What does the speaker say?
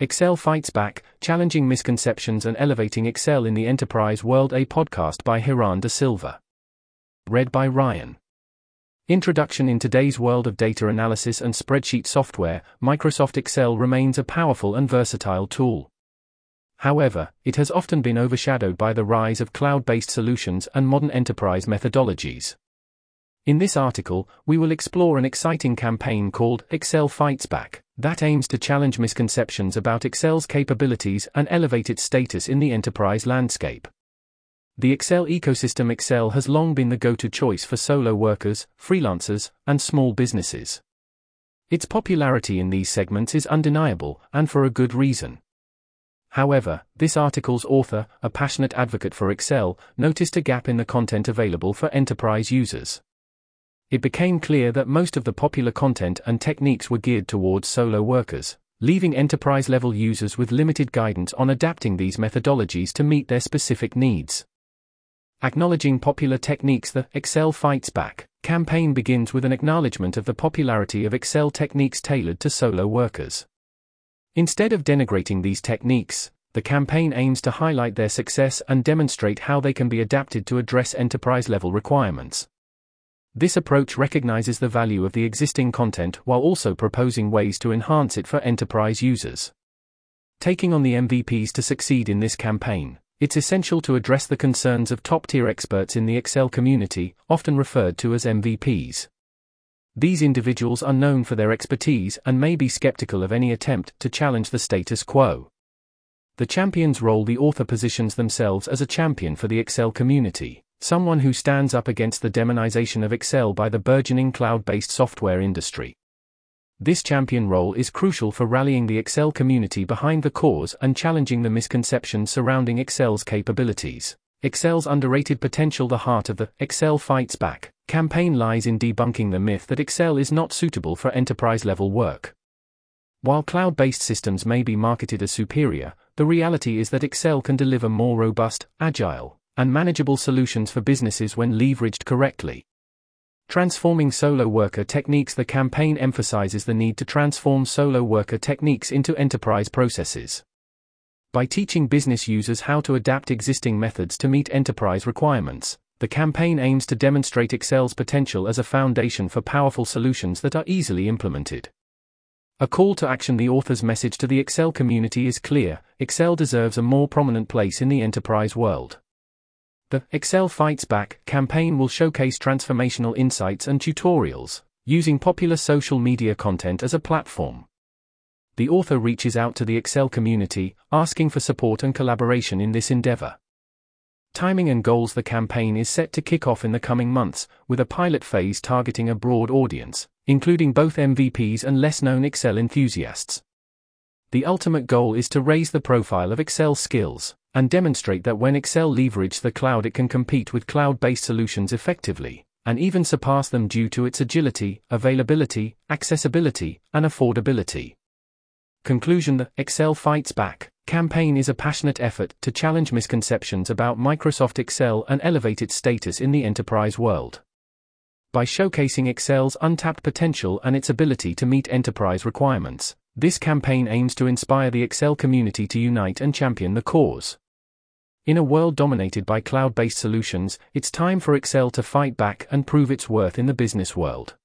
Excel Fights Back Challenging Misconceptions and Elevating Excel in the Enterprise World, a podcast by Hiran De Silva. Read by Ryan. Introduction In today's world of data analysis and spreadsheet software, Microsoft Excel remains a powerful and versatile tool. However, it has often been overshadowed by the rise of cloud based solutions and modern enterprise methodologies. In this article, we will explore an exciting campaign called Excel Fights Back that aims to challenge misconceptions about Excel's capabilities and elevate its status in the enterprise landscape. The Excel ecosystem Excel has long been the go to choice for solo workers, freelancers, and small businesses. Its popularity in these segments is undeniable, and for a good reason. However, this article's author, a passionate advocate for Excel, noticed a gap in the content available for enterprise users it became clear that most of the popular content and techniques were geared towards solo workers, leaving enterprise level users with limited guidance on adapting these methodologies to meet their specific needs. Acknowledging popular techniques, the Excel Fights Back campaign begins with an acknowledgement of the popularity of Excel techniques tailored to solo workers. Instead of denigrating these techniques, the campaign aims to highlight their success and demonstrate how they can be adapted to address enterprise level requirements. This approach recognizes the value of the existing content while also proposing ways to enhance it for enterprise users. Taking on the MVPs to succeed in this campaign, it's essential to address the concerns of top tier experts in the Excel community, often referred to as MVPs. These individuals are known for their expertise and may be skeptical of any attempt to challenge the status quo. The champion's role the author positions themselves as a champion for the Excel community someone who stands up against the demonization of Excel by the burgeoning cloud based software industry. This champion role is crucial for rallying the Excel community behind the cause and challenging the misconceptions surrounding Excel's capabilities. Excel's underrated potential The heart of the Excel Fights Back campaign lies in debunking the myth that Excel is not suitable for enterprise level work. While cloud based systems may be marketed as superior, the reality is that Excel can deliver more robust, agile, and manageable solutions for businesses when leveraged correctly. Transforming solo worker techniques The campaign emphasizes the need to transform solo worker techniques into enterprise processes. By teaching business users how to adapt existing methods to meet enterprise requirements, the campaign aims to demonstrate Excel's potential as a foundation for powerful solutions that are easily implemented. A call to action The author's message to the Excel community is clear Excel deserves a more prominent place in the enterprise world. The Excel Fights Back campaign will showcase transformational insights and tutorials, using popular social media content as a platform. The author reaches out to the Excel community, asking for support and collaboration in this endeavor. Timing and goals The campaign is set to kick off in the coming months, with a pilot phase targeting a broad audience, including both MVPs and less known Excel enthusiasts. The ultimate goal is to raise the profile of Excel skills and demonstrate that when Excel leverages the cloud, it can compete with cloud based solutions effectively, and even surpass them due to its agility, availability, accessibility, and affordability. Conclusion The Excel Fights Back campaign is a passionate effort to challenge misconceptions about Microsoft Excel and elevate its status in the enterprise world. By showcasing Excel's untapped potential and its ability to meet enterprise requirements, this campaign aims to inspire the Excel community to unite and champion the cause. In a world dominated by cloud based solutions, it's time for Excel to fight back and prove its worth in the business world.